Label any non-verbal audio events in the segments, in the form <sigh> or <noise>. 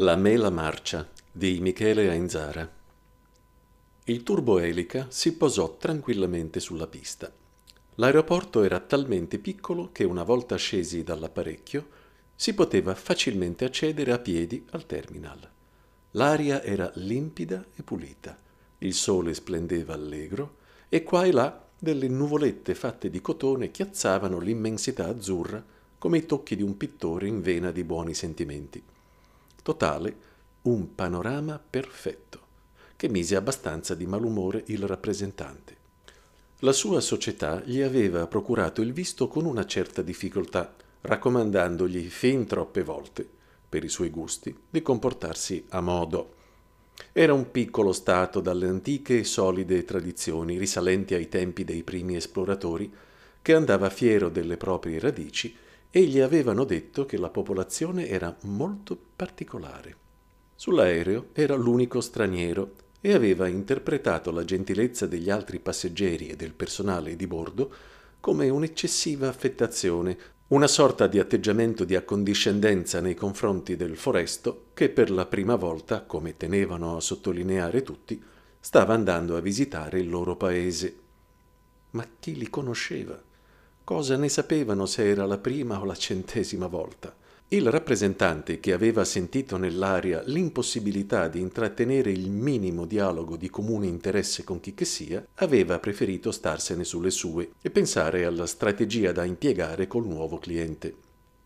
La mela marcia di Michele Ainzara. Il turboelica si posò tranquillamente sulla pista. L'aeroporto era talmente piccolo che una volta scesi dall'apparecchio si poteva facilmente accedere a piedi al terminal. L'aria era limpida e pulita, il sole splendeva allegro e qua e là delle nuvolette fatte di cotone chiazzavano l'immensità azzurra come i tocchi di un pittore in vena di buoni sentimenti totale un panorama perfetto, che mise abbastanza di malumore il rappresentante. La sua società gli aveva procurato il visto con una certa difficoltà, raccomandandogli fin troppe volte, per i suoi gusti, di comportarsi a modo. Era un piccolo stato dalle antiche e solide tradizioni risalenti ai tempi dei primi esploratori, che andava fiero delle proprie radici e gli avevano detto che la popolazione era molto particolare. Sull'aereo era l'unico straniero e aveva interpretato la gentilezza degli altri passeggeri e del personale di bordo come un'eccessiva affettazione, una sorta di atteggiamento di accondiscendenza nei confronti del foresto che per la prima volta, come tenevano a sottolineare tutti, stava andando a visitare il loro paese. Ma chi li conosceva? Cosa ne sapevano se era la prima o la centesima volta? Il rappresentante, che aveva sentito nell'aria l'impossibilità di intrattenere il minimo dialogo di comune interesse con chi che sia, aveva preferito starsene sulle sue e pensare alla strategia da impiegare col nuovo cliente.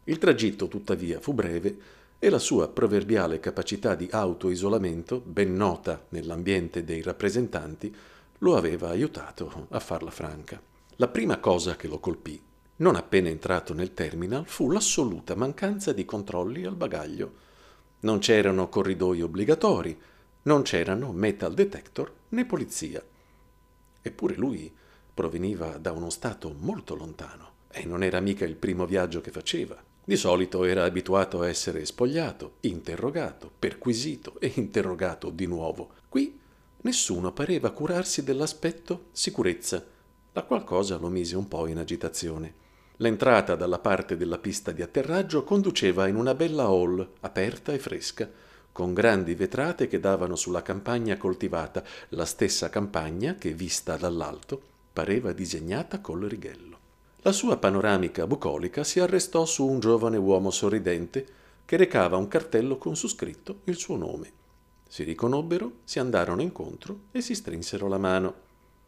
Il tragitto, tuttavia, fu breve e la sua proverbiale capacità di autoisolamento, ben nota nell'ambiente dei rappresentanti, lo aveva aiutato a farla franca. La prima cosa che lo colpì, non appena entrato nel terminal, fu l'assoluta mancanza di controlli al bagaglio. Non c'erano corridoi obbligatori, non c'erano metal detector né polizia. Eppure lui proveniva da uno stato molto lontano e non era mica il primo viaggio che faceva. Di solito era abituato a essere spogliato, interrogato, perquisito e interrogato di nuovo. Qui nessuno pareva curarsi dell'aspetto sicurezza la qual cosa lo mise un po' in agitazione. L'entrata dalla parte della pista di atterraggio conduceva in una bella hall aperta e fresca, con grandi vetrate che davano sulla campagna coltivata, la stessa campagna che, vista dall'alto, pareva disegnata col righello. La sua panoramica bucolica si arrestò su un giovane uomo sorridente che recava un cartello con su scritto il suo nome. Si riconobbero, si andarono incontro e si strinsero la mano.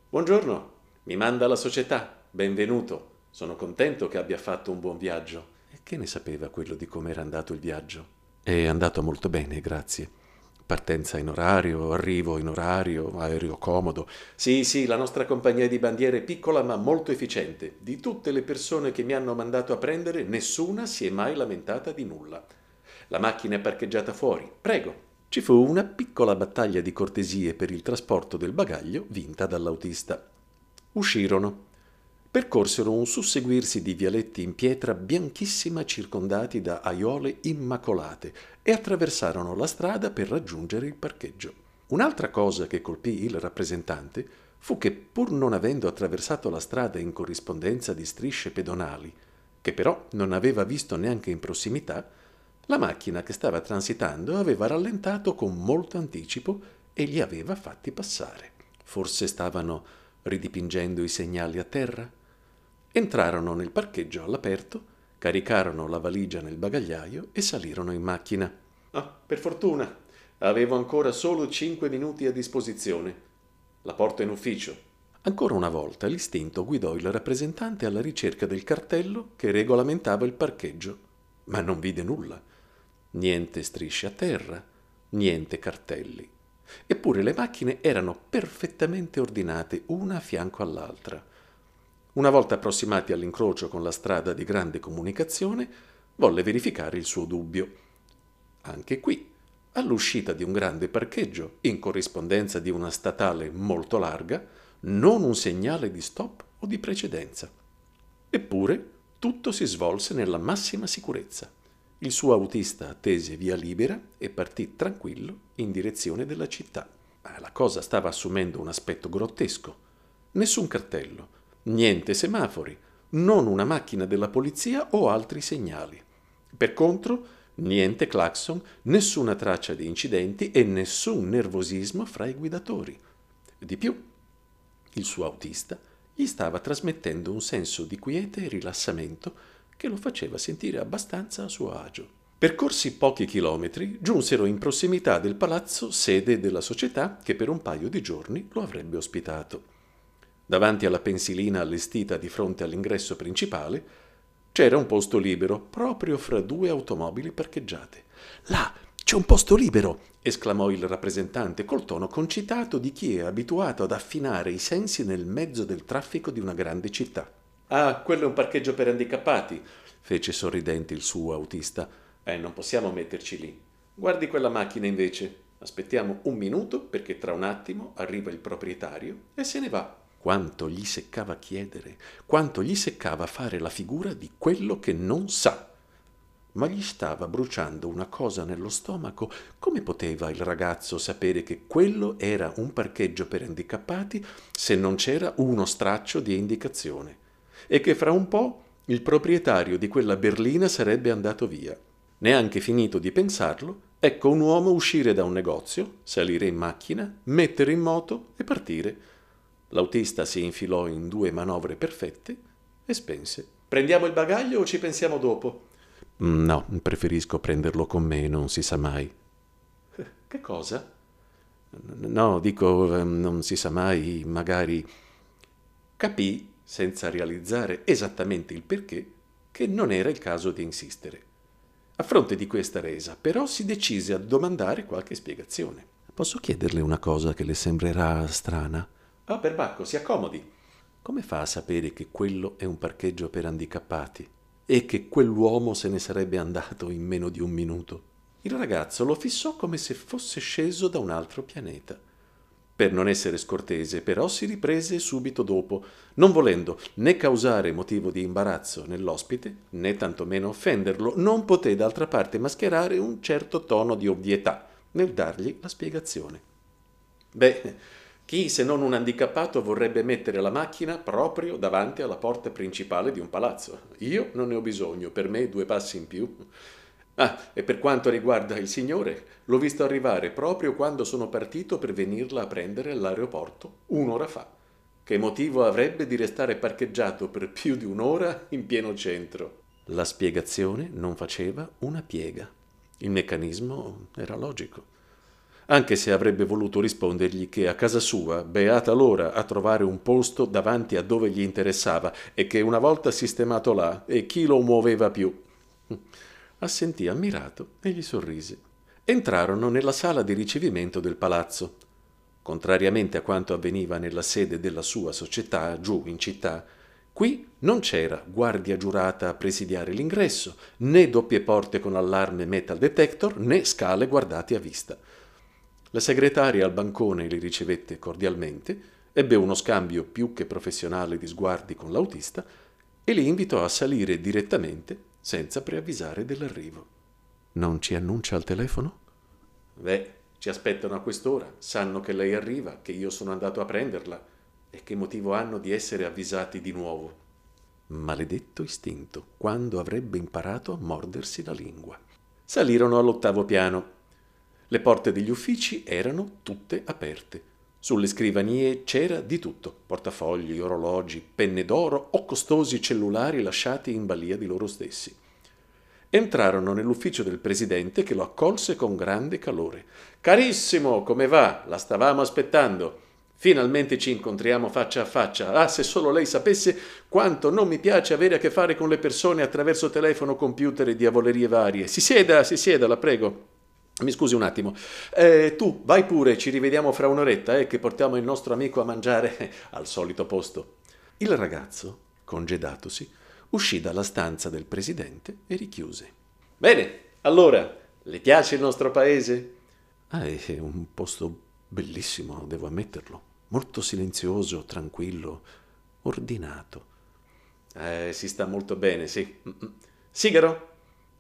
Buongiorno, mi manda la società. Benvenuto. Sono contento che abbia fatto un buon viaggio. E che ne sapeva quello di come era andato il viaggio? È andato molto bene, grazie. Partenza in orario, arrivo in orario, aereo comodo. Sì, sì, la nostra compagnia di bandiere è piccola ma molto efficiente. Di tutte le persone che mi hanno mandato a prendere, nessuna si è mai lamentata di nulla. La macchina è parcheggiata fuori. Prego. Ci fu una piccola battaglia di cortesie per il trasporto del bagaglio vinta dall'autista. Uscirono. Percorsero un susseguirsi di vialetti in pietra bianchissima circondati da aiole immacolate e attraversarono la strada per raggiungere il parcheggio. Un'altra cosa che colpì il rappresentante fu che, pur non avendo attraversato la strada in corrispondenza di strisce pedonali, che però non aveva visto neanche in prossimità, la macchina che stava transitando aveva rallentato con molto anticipo e li aveva fatti passare. Forse stavano ridipingendo i segnali a terra. Entrarono nel parcheggio all'aperto, caricarono la valigia nel bagagliaio e salirono in macchina. Ah, per fortuna, avevo ancora solo cinque minuti a disposizione. La porto in ufficio. Ancora una volta l'istinto guidò il rappresentante alla ricerca del cartello che regolamentava il parcheggio, ma non vide nulla. Niente strisce a terra, niente cartelli. Eppure le macchine erano perfettamente ordinate una a fianco all'altra. Una volta approssimati all'incrocio con la strada di grande comunicazione, volle verificare il suo dubbio. Anche qui, all'uscita di un grande parcheggio, in corrispondenza di una statale molto larga, non un segnale di stop o di precedenza. Eppure tutto si svolse nella massima sicurezza. Il suo autista attese via libera e partì tranquillo in direzione della città. Ma la cosa stava assumendo un aspetto grottesco. Nessun cartello, niente semafori, non una macchina della polizia o altri segnali. Per contro, Niente clacson, nessuna traccia di incidenti e nessun nervosismo fra i guidatori. Di più, il suo autista gli stava trasmettendo un senso di quiete e rilassamento che lo faceva sentire abbastanza a suo agio. Percorsi pochi chilometri, giunsero in prossimità del palazzo sede della società che per un paio di giorni lo avrebbe ospitato. Davanti alla pensilina allestita di fronte all'ingresso principale c'era un posto libero proprio fra due automobili parcheggiate. Là, c'è un posto libero! esclamò il rappresentante col tono concitato di chi è abituato ad affinare i sensi nel mezzo del traffico di una grande città. Ah, quello è un parcheggio per handicappati, fece sorridente il suo autista. Eh, non possiamo metterci lì. Guardi quella macchina invece. Aspettiamo un minuto perché tra un attimo arriva il proprietario e se ne va. Quanto gli seccava chiedere, quanto gli seccava fare la figura di quello che non sa. Ma gli stava bruciando una cosa nello stomaco. Come poteva il ragazzo sapere che quello era un parcheggio per handicappati se non c'era uno straccio di indicazione? E che fra un po' il proprietario di quella berlina sarebbe andato via. Neanche finito di pensarlo, ecco un uomo uscire da un negozio, salire in macchina, mettere in moto e partire. L'autista si infilò in due manovre perfette e spense. Prendiamo il bagaglio o ci pensiamo dopo? Mm, no, preferisco prenderlo con me, non si sa mai. <laughs> Che cosa? No, dico, ehm, non si sa mai, magari. Capì, senza realizzare esattamente il perché, che non era il caso di insistere. A fronte di questa resa, però, si decise a domandare qualche spiegazione. Posso chiederle una cosa che le sembrerà strana? Ah, perbacco, si accomodi. Come fa a sapere che quello è un parcheggio per handicappati e che quell'uomo se ne sarebbe andato in meno di un minuto? Il ragazzo lo fissò come se fosse sceso da un altro pianeta. Per non essere scortese, però, si riprese subito dopo, non volendo né causare motivo di imbarazzo nell'ospite, né tantomeno offenderlo, non poté d'altra parte mascherare un certo tono di ovvietà nel dargli la spiegazione. Beh, chi se non un handicappato vorrebbe mettere la macchina proprio davanti alla porta principale di un palazzo? Io non ne ho bisogno, per me due passi in più. Ah, e per quanto riguarda il signore, l'ho visto arrivare proprio quando sono partito per venirla a prendere all'aeroporto, un'ora fa. Che motivo avrebbe di restare parcheggiato per più di un'ora in pieno centro? La spiegazione non faceva una piega. Il meccanismo era logico. Anche se avrebbe voluto rispondergli che a casa sua, beata l'ora a trovare un posto davanti a dove gli interessava e che una volta sistemato là, e chi lo muoveva più assentì ammirato e gli sorrise. Entrarono nella sala di ricevimento del palazzo. Contrariamente a quanto avveniva nella sede della sua società giù in città, qui non c'era guardia giurata a presidiare l'ingresso, né doppie porte con allarme metal detector, né scale guardate a vista. La segretaria al bancone li ricevette cordialmente, ebbe uno scambio più che professionale di sguardi con l'autista e li invitò a salire direttamente senza preavvisare dell'arrivo. Non ci annuncia al telefono? Beh, ci aspettano a quest'ora, sanno che lei arriva, che io sono andato a prenderla e che motivo hanno di essere avvisati di nuovo. Maledetto istinto, quando avrebbe imparato a mordersi la lingua. Salirono all'ottavo piano. Le porte degli uffici erano tutte aperte. Sulle scrivanie c'era di tutto, portafogli, orologi, penne d'oro o costosi cellulari lasciati in balia di loro stessi. Entrarono nell'ufficio del presidente che lo accolse con grande calore. Carissimo, come va? La stavamo aspettando. Finalmente ci incontriamo faccia a faccia. Ah, se solo lei sapesse quanto non mi piace avere a che fare con le persone attraverso telefono, computer e diavolerie varie. Si sieda, si sieda, la prego. Mi scusi un attimo. Eh, tu vai pure, ci rivediamo fra un'oretta, eh, che portiamo il nostro amico a mangiare <laughs> al solito posto. Il ragazzo, congedatosi, uscì dalla stanza del presidente e richiuse. Bene, allora, le piace il nostro paese? Ah, è un posto bellissimo, devo ammetterlo. Molto silenzioso, tranquillo, ordinato. Eh, si sta molto bene, sì. Sigaro?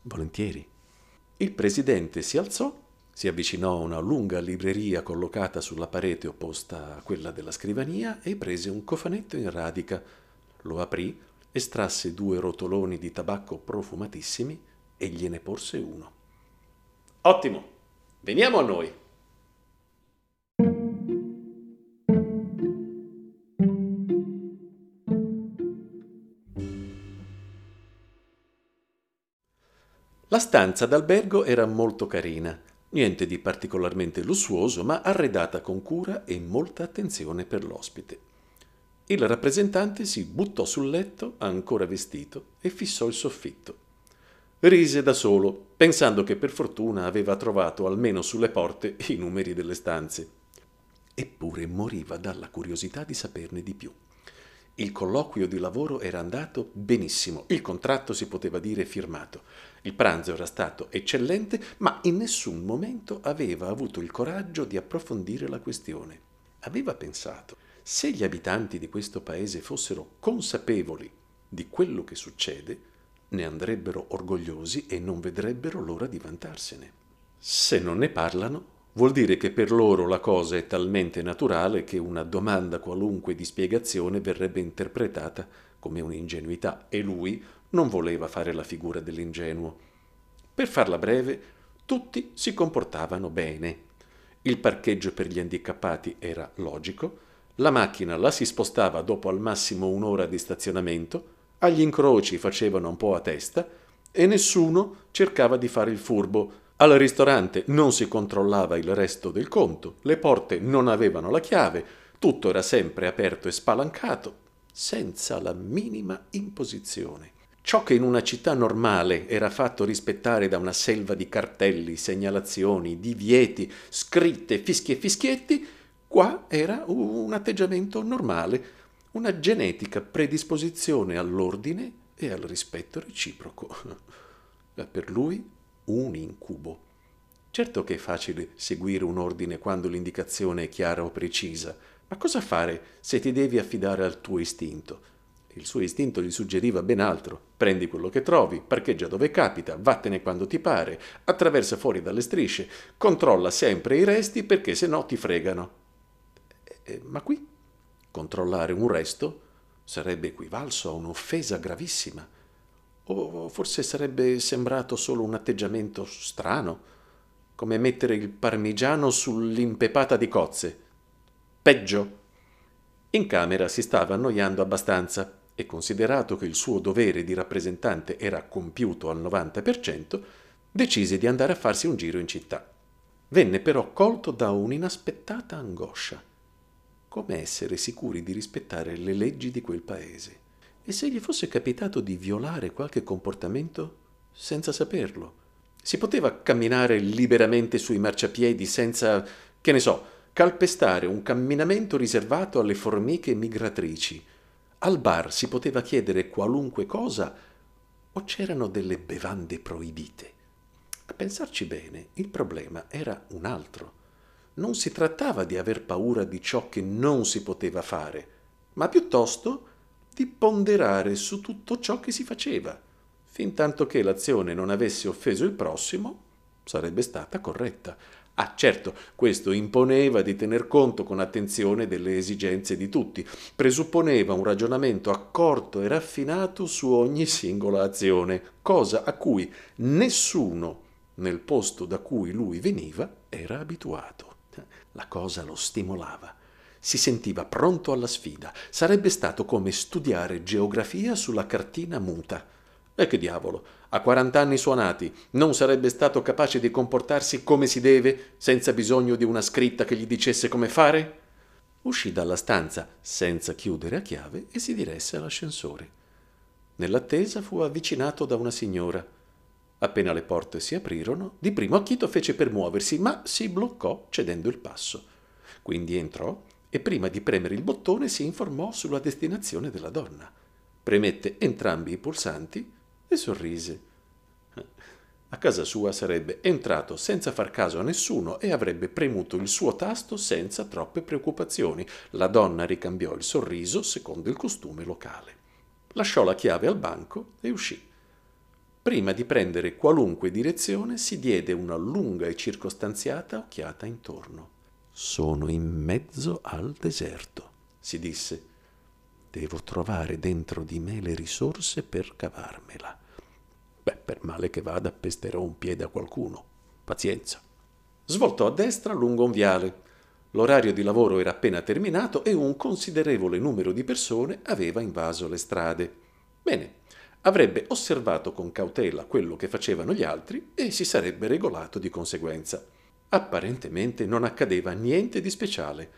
Volentieri. Il presidente si alzò, si avvicinò a una lunga libreria collocata sulla parete opposta a quella della scrivania e prese un cofanetto in radica. Lo aprì, estrasse due rotoloni di tabacco profumatissimi e gliene porse uno. Ottimo, veniamo a noi. La stanza d'albergo era molto carina, niente di particolarmente lussuoso, ma arredata con cura e molta attenzione per l'ospite. Il rappresentante si buttò sul letto, ancora vestito, e fissò il soffitto. Rise da solo, pensando che per fortuna aveva trovato almeno sulle porte i numeri delle stanze. Eppure moriva dalla curiosità di saperne di più. Il colloquio di lavoro era andato benissimo, il contratto si poteva dire firmato, il pranzo era stato eccellente, ma in nessun momento aveva avuto il coraggio di approfondire la questione. Aveva pensato, se gli abitanti di questo paese fossero consapevoli di quello che succede, ne andrebbero orgogliosi e non vedrebbero l'ora di vantarsene. Se non ne parlano, Vuol dire che per loro la cosa è talmente naturale che una domanda qualunque di spiegazione verrebbe interpretata come un'ingenuità e lui non voleva fare la figura dell'ingenuo. Per farla breve, tutti si comportavano bene. Il parcheggio per gli handicappati era logico, la macchina la si spostava dopo al massimo un'ora di stazionamento, agli incroci facevano un po' a testa e nessuno cercava di fare il furbo al ristorante non si controllava il resto del conto, le porte non avevano la chiave, tutto era sempre aperto e spalancato, senza la minima imposizione. Ciò che in una città normale era fatto rispettare da una selva di cartelli, segnalazioni, divieti, scritte, fischi e fischietti, qua era un atteggiamento normale, una genetica predisposizione all'ordine e al rispetto reciproco. <laughs> Per lui un incubo. Certo che è facile seguire un ordine quando l'indicazione è chiara o precisa, ma cosa fare se ti devi affidare al tuo istinto? Il suo istinto gli suggeriva ben altro. Prendi quello che trovi, parcheggia dove capita, vattene quando ti pare, attraversa fuori dalle strisce, controlla sempre i resti perché se no ti fregano. Eh, ma qui controllare un resto sarebbe equivalso a un'offesa gravissima. O forse sarebbe sembrato solo un atteggiamento strano, come mettere il parmigiano sull'impepata di cozze. Peggio. In camera si stava annoiando abbastanza e considerato che il suo dovere di rappresentante era compiuto al 90%, decise di andare a farsi un giro in città. Venne però colto da un'inaspettata angoscia. Come essere sicuri di rispettare le leggi di quel paese? E se gli fosse capitato di violare qualche comportamento senza saperlo? Si poteva camminare liberamente sui marciapiedi senza, che ne so, calpestare un camminamento riservato alle formiche migratrici. Al bar si poteva chiedere qualunque cosa o c'erano delle bevande proibite. A pensarci bene, il problema era un altro. Non si trattava di aver paura di ciò che non si poteva fare, ma piuttosto di ponderare su tutto ciò che si faceva. Fin tanto che l'azione non avesse offeso il prossimo, sarebbe stata corretta. Ah, certo, questo imponeva di tener conto con attenzione delle esigenze di tutti, presupponeva un ragionamento accorto e raffinato su ogni singola azione, cosa a cui nessuno nel posto da cui lui veniva era abituato. La cosa lo stimolava si sentiva pronto alla sfida. Sarebbe stato come studiare geografia sulla cartina muta. E che diavolo, a 40 anni suonati, non sarebbe stato capace di comportarsi come si deve, senza bisogno di una scritta che gli dicesse come fare? Uscì dalla stanza senza chiudere a chiave e si diresse all'ascensore. Nell'attesa fu avvicinato da una signora. Appena le porte si aprirono, di primo acchito fece per muoversi, ma si bloccò cedendo il passo. Quindi entrò e prima di premere il bottone si informò sulla destinazione della donna. Premette entrambi i pulsanti e sorrise. A casa sua sarebbe entrato senza far caso a nessuno e avrebbe premuto il suo tasto senza troppe preoccupazioni. La donna ricambiò il sorriso secondo il costume locale. Lasciò la chiave al banco e uscì. Prima di prendere qualunque direzione si diede una lunga e circostanziata occhiata intorno. Sono in mezzo al deserto, si disse. Devo trovare dentro di me le risorse per cavarmela. Beh, per male che vada, pesterò un piede a qualcuno. Pazienza. Svoltò a destra lungo un viale. L'orario di lavoro era appena terminato e un considerevole numero di persone aveva invaso le strade. Bene, avrebbe osservato con cautela quello che facevano gli altri e si sarebbe regolato di conseguenza. Apparentemente non accadeva niente di speciale.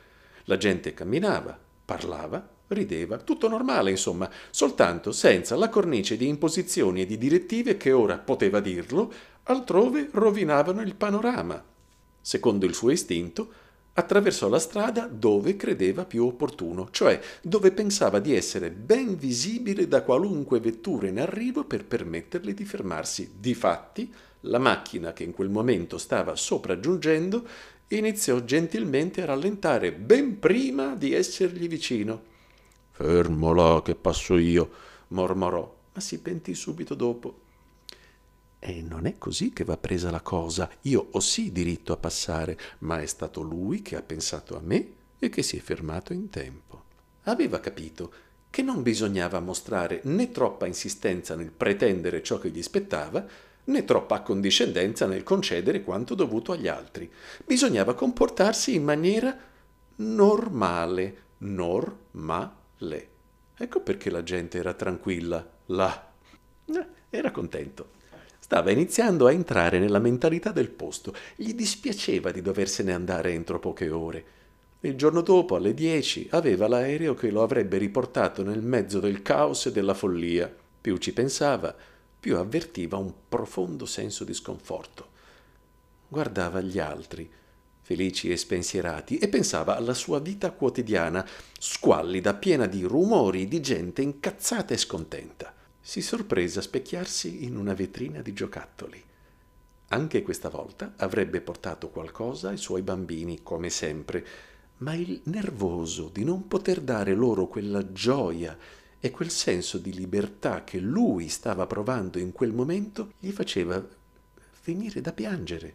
La gente camminava, parlava, rideva, tutto normale, insomma, soltanto senza la cornice di imposizioni e di direttive che ora poteva dirlo, altrove rovinavano il panorama. Secondo il suo istinto, attraversò la strada dove credeva più opportuno, cioè dove pensava di essere ben visibile da qualunque vettura in arrivo per permetterle di fermarsi. Difatti, la macchina che in quel momento stava sopraggiungendo iniziò gentilmente a rallentare ben prima di essergli vicino. Fermo là che passo io, mormorò, ma si pentì subito dopo. E non è così che va presa la cosa. Io ho sì diritto a passare, ma è stato lui che ha pensato a me e che si è fermato in tempo. Aveva capito che non bisognava mostrare né troppa insistenza nel pretendere ciò che gli spettava, né troppa accondiscendenza nel concedere quanto dovuto agli altri. Bisognava comportarsi in maniera normale, normale le. Ecco perché la gente era tranquilla là. Eh, era contento. Stava iniziando a entrare nella mentalità del posto. Gli dispiaceva di doversene andare entro poche ore. Il giorno dopo, alle dieci, aveva l'aereo che lo avrebbe riportato nel mezzo del caos e della follia. Più ci pensava, più avvertiva un profondo senso di sconforto. Guardava gli altri, felici e spensierati, e pensava alla sua vita quotidiana, squallida, piena di rumori, di gente incazzata e scontenta. Si sorprese a specchiarsi in una vetrina di giocattoli. Anche questa volta avrebbe portato qualcosa ai suoi bambini, come sempre, ma il nervoso di non poter dare loro quella gioia e quel senso di libertà che lui stava provando in quel momento gli faceva venire da piangere.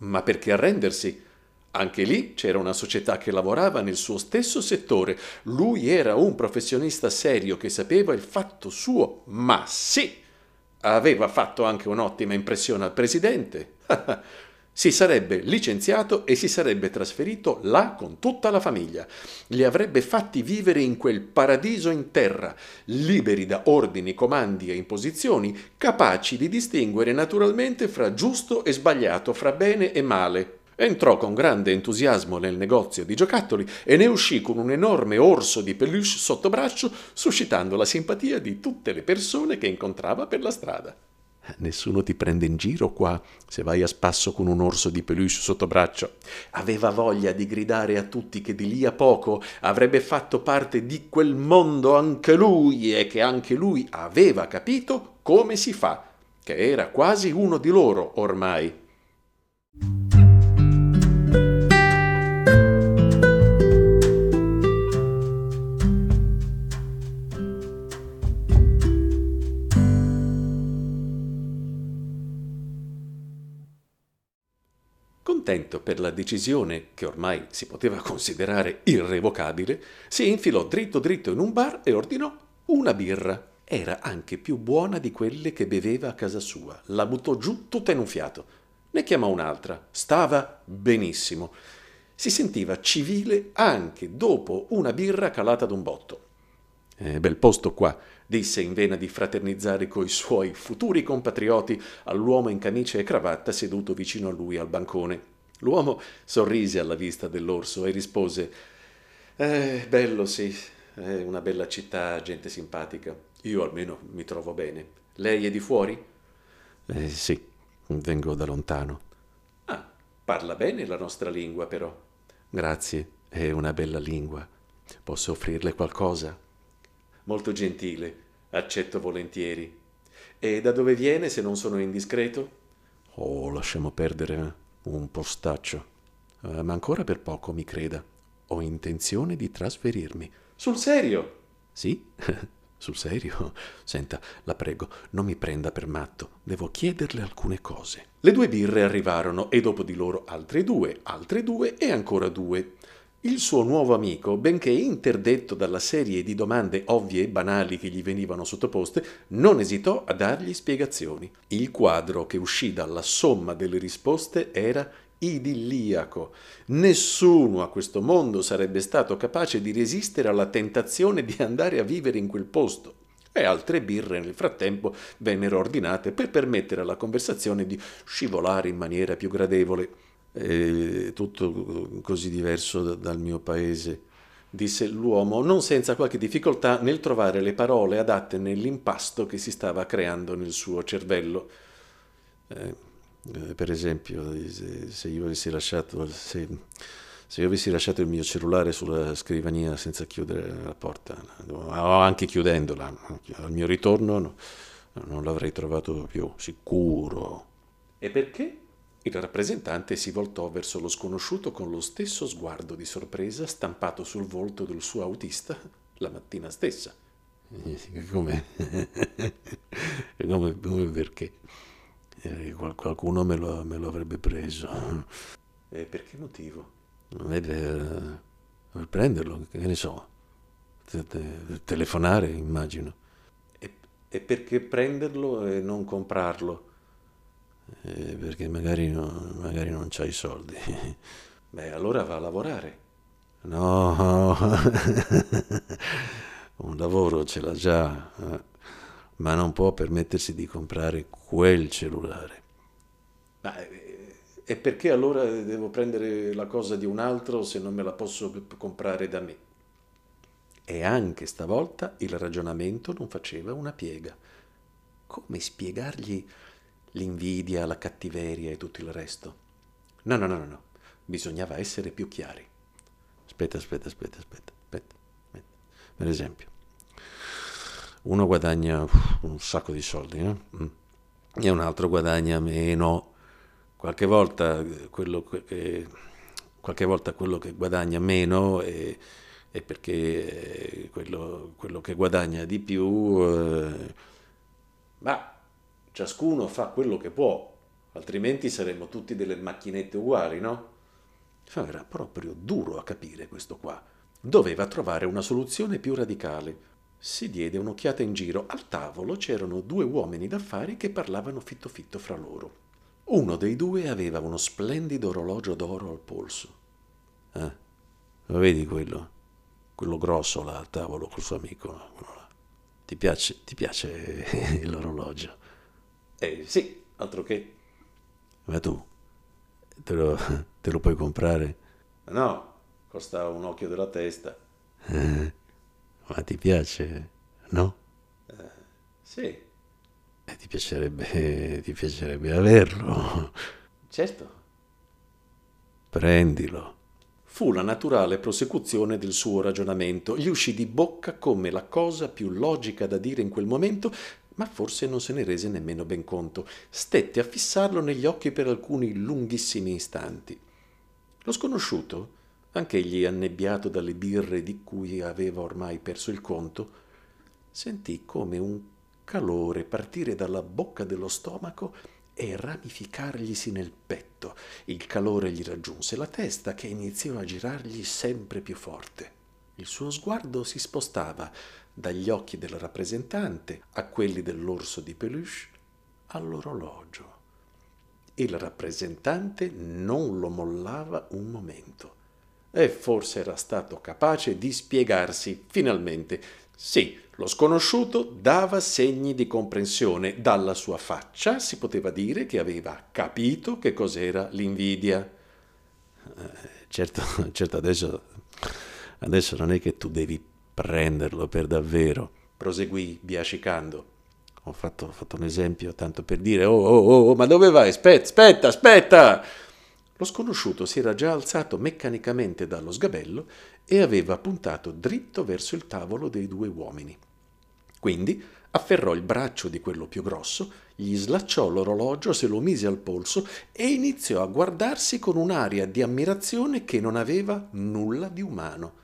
Ma perché arrendersi? Anche lì c'era una società che lavorava nel suo stesso settore. Lui era un professionista serio che sapeva il fatto suo. Ma sì, aveva fatto anche un'ottima impressione al presidente. <laughs> si sarebbe licenziato e si sarebbe trasferito là con tutta la famiglia. Li avrebbe fatti vivere in quel paradiso in terra, liberi da ordini, comandi e imposizioni, capaci di distinguere naturalmente fra giusto e sbagliato, fra bene e male. Entrò con grande entusiasmo nel negozio di giocattoli e ne uscì con un enorme orso di peluche sotto braccio, suscitando la simpatia di tutte le persone che incontrava per la strada. Nessuno ti prende in giro qua se vai a spasso con un orso di peluche sotto braccio. Aveva voglia di gridare a tutti che di lì a poco avrebbe fatto parte di quel mondo anche lui e che anche lui aveva capito come si fa, che era quasi uno di loro ormai. Contento per la decisione, che ormai si poteva considerare irrevocabile, si infilò dritto dritto in un bar e ordinò una birra. Era anche più buona di quelle che beveva a casa sua. La buttò giù tutta in un fiato. Ne chiamò un'altra. Stava benissimo. Si sentiva civile anche dopo una birra calata d'un botto. Eh, bel posto qua, disse in vena di fraternizzare coi suoi futuri compatrioti all'uomo in camicia e cravatta seduto vicino a lui al bancone. L'uomo sorrise alla vista dell'orso e rispose Eh, bello sì, è una bella città, gente simpatica. Io almeno mi trovo bene. Lei è di fuori? Eh, sì, vengo da lontano. Ah, parla bene la nostra lingua però. Grazie, è una bella lingua. Posso offrirle qualcosa? Molto gentile, accetto volentieri. E da dove viene se non sono indiscreto? Oh, lasciamo perdere. Eh. Un postaccio. Uh, ma ancora per poco, mi creda. Ho intenzione di trasferirmi. Sul serio? Sì, <laughs> sul serio. Senta, la prego, non mi prenda per matto. Devo chiederle alcune cose. Le due birre arrivarono e dopo di loro altre due, altre due e ancora due. Il suo nuovo amico, benché interdetto dalla serie di domande ovvie e banali che gli venivano sottoposte, non esitò a dargli spiegazioni. Il quadro che uscì dalla somma delle risposte era idilliaco. Nessuno a questo mondo sarebbe stato capace di resistere alla tentazione di andare a vivere in quel posto. E altre birre nel frattempo vennero ordinate per permettere alla conversazione di scivolare in maniera più gradevole è tutto così diverso dal mio paese, disse l'uomo, non senza qualche difficoltà nel trovare le parole adatte nell'impasto che si stava creando nel suo cervello. Eh, eh per esempio, se, io avessi lasciato, se, se io avessi lasciato il mio cellulare sulla scrivania senza chiudere la porta, o anche chiudendola, al mio ritorno no, non l'avrei trovato più sicuro. E perché? Il rappresentante si voltò verso lo sconosciuto con lo stesso sguardo di sorpresa stampato sul volto del suo autista la mattina stessa. <laughs> Come? <laughs> come, come perché? Eh, qualcuno me lo, me lo, avrebbe preso. E per che motivo? Per, per prenderlo, che ne so. Te, te, telefonare, immagino. E, e perché prenderlo e non comprarlo? Eh, perché magari, no, magari non c'hai i soldi. <laughs> Beh, allora va a lavorare. No, <laughs> un lavoro ce l'ha già, eh, ma non può permettersi di comprare quel cellulare. Ma, eh, e perché allora devo prendere la cosa di un altro se non me la posso comprare da me? E anche stavolta il ragionamento non faceva una piega. Come spiegargli l'invidia, la cattiveria e tutto il resto. No, no, no, no, no. bisognava essere più chiari. Aspetta, aspetta, aspetta, aspetta, aspetta. aspetta. Per esempio, uno guadagna un sacco di soldi eh? e un altro guadagna meno. Qualche volta quello che, qualche volta quello che guadagna meno è, è perché quello, quello, che guadagna di più... Eh, ma ciascuno fa quello che può, altrimenti saremmo tutti delle macchinette uguali, no? Era proprio duro a capire questo qua. Doveva trovare una soluzione più radicale. Si diede un'occhiata in giro. Al tavolo c'erano due uomini d'affari che parlavano fitto fitto fra loro. Uno dei due aveva uno splendido orologio d'oro al polso. Eh, lo vedi quello? Quello grosso là al tavolo col suo amico. Ti piace, ti piace <laughs> l'orologio? Eh sì, altro che. Ma tu, te lo, te lo puoi comprare? No, costa un occhio della testa. Eh, ma ti piace, no? Eh, sì. Eh, ti, piacerebbe, ti piacerebbe averlo? Certo. Prendilo. Fu la naturale prosecuzione del suo ragionamento. Gli uscì di bocca come la cosa più logica da dire in quel momento ma forse non se ne rese nemmeno ben conto. Stette a fissarlo negli occhi per alcuni lunghissimi istanti. Lo sconosciuto, anch'egli annebbiato dalle birre di cui aveva ormai perso il conto, sentì come un calore partire dalla bocca dello stomaco e ramificarglisi nel petto. Il calore gli raggiunse la testa che iniziò a girargli sempre più forte. Il suo sguardo si spostava dagli occhi del rappresentante a quelli dell'orso di peluche all'orologio. Il rappresentante non lo mollava un momento e forse era stato capace di spiegarsi finalmente. Sì, lo sconosciuto dava segni di comprensione. Dalla sua faccia si poteva dire che aveva capito che cos'era l'invidia. Eh, certo, <laughs> certo adesso, adesso non è che tu devi prenderlo per davvero. Proseguì biascicando. Ho fatto, fatto, un esempio tanto per dire: oh, oh, oh, oh, ma dove vai? Aspetta, aspetta, aspetta! Lo sconosciuto si era già alzato meccanicamente dallo sgabello e aveva puntato dritto verso il tavolo dei due uomini. Quindi afferrò il braccio di quello più grosso, gli slacciò l'orologio, se lo mise al polso e iniziò a guardarsi con un'aria di ammirazione che non aveva nulla di umano.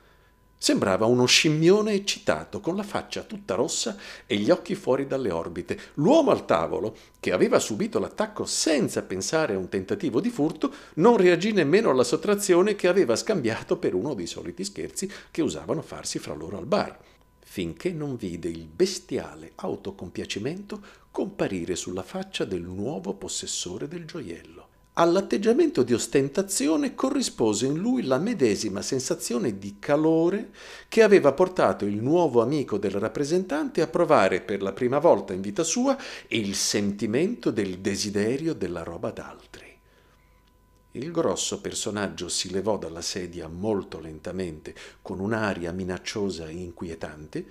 Sembrava uno scimmione eccitato, con la faccia tutta rossa e gli occhi fuori dalle orbite. L'uomo al tavolo, che aveva subito l'attacco senza pensare a un tentativo di furto, non reagì nemmeno alla sottrazione che aveva scambiato per uno dei soliti scherzi che usavano farsi fra loro al bar, finché non vide il bestiale autocompiacimento comparire sulla faccia del nuovo possessore del gioiello. All'atteggiamento di ostentazione corrispose in lui la medesima sensazione di calore che aveva portato il nuovo amico del rappresentante a provare per la prima volta in vita sua il sentimento del desiderio della roba d'altri. Il grosso personaggio si levò dalla sedia molto lentamente, con un'aria minacciosa e inquietante,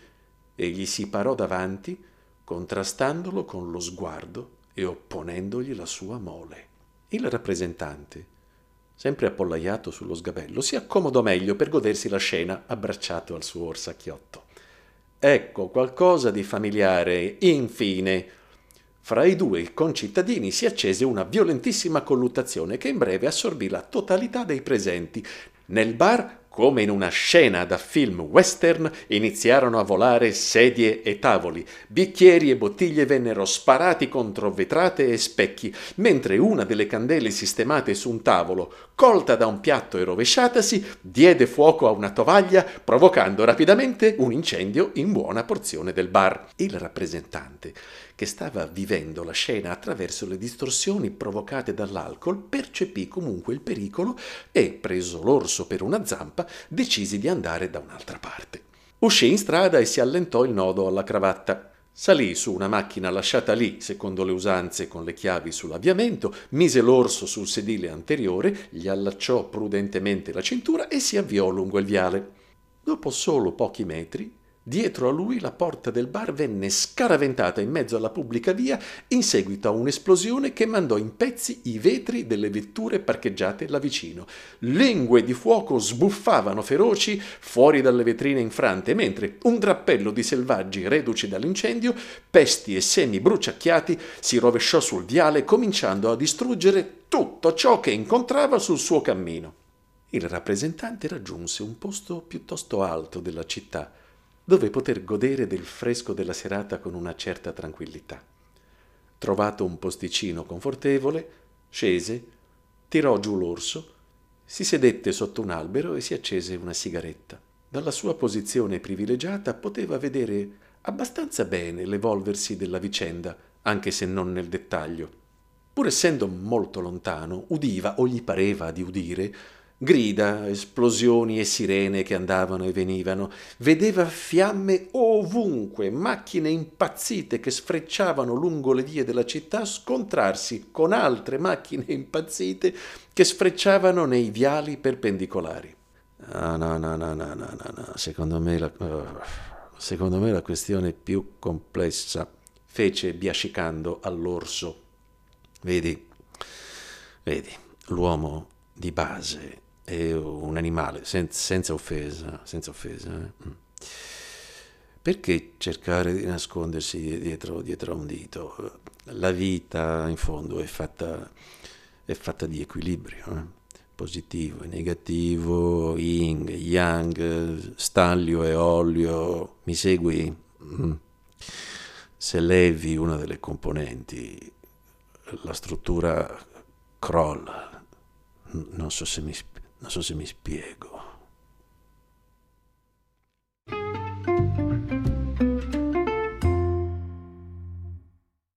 e gli si parò davanti, contrastandolo con lo sguardo e opponendogli la sua mole. Il rappresentante, sempre appollaiato sullo sgabello, si accomodò meglio per godersi la scena abbracciato al suo orsacchiotto. Ecco qualcosa di familiare, infine. Fra i due concittadini si accese una violentissima colluttazione che in breve assorbì la totalità dei presenti. Nel bar come in una scena da film western, iniziarono a volare sedie e tavoli, bicchieri e bottiglie vennero sparati contro vetrate e specchi, mentre una delle candele sistemate su un tavolo, colta da un piatto e rovesciatasi, diede fuoco a una tovaglia, provocando rapidamente un incendio in buona porzione del bar. Il rappresentante, che stava vivendo la scena attraverso le distorsioni provocate dall'alcol, percepì comunque il pericolo e, preso l'orso per una zampa, decisi di andare da un'altra parte. Uscì in strada e si allentò il nodo alla cravatta. Salì su una macchina lasciata lì, secondo le usanze, con le chiavi sull'avviamento, mise l'orso sul sedile anteriore, gli allacciò prudentemente la cintura e si avviò lungo il viale. Dopo solo pochi metri Dietro a lui la porta del bar venne scaraventata in mezzo alla pubblica via in seguito a un'esplosione che mandò in pezzi i vetri delle vetture parcheggiate là vicino. Lingue di fuoco sbuffavano feroci fuori dalle vetrine infrante, mentre un drappello di selvaggi reduci dall'incendio, pesti e semi bruciacchiati, si rovesciò sul viale cominciando a distruggere tutto ciò che incontrava sul suo cammino. Il rappresentante raggiunse un posto piuttosto alto della città, dove poter godere del fresco della serata con una certa tranquillità. Trovato un posticino confortevole, scese, tirò giù l'orso, si sedette sotto un albero e si accese una sigaretta. Dalla sua posizione privilegiata poteva vedere abbastanza bene l'evolversi della vicenda, anche se non nel dettaglio. Pur essendo molto lontano, udiva o gli pareva di udire grida, esplosioni e sirene che andavano e venivano, vedeva fiamme ovunque, macchine impazzite che sfrecciavano lungo le vie della città scontrarsi con altre macchine impazzite che sfrecciavano nei viali perpendicolari. Ah, no, no, no, no, no, no, no. Secondo, me la, uh, secondo me la questione più complessa, fece biascicando all'orso. Vedi, vedi, l'uomo di base è un animale, sen- senza offesa, senza offesa. Eh? Mm. Perché cercare di nascondersi dietro, dietro, a un dito? La vita, in fondo, è fatta, è fatta di equilibrio, eh? positivo e negativo, yin yang, staglio e olio. Mi segui? Mm. Se levi una delle componenti, la struttura crolla. Non so se mi spiego non so se mi spiego.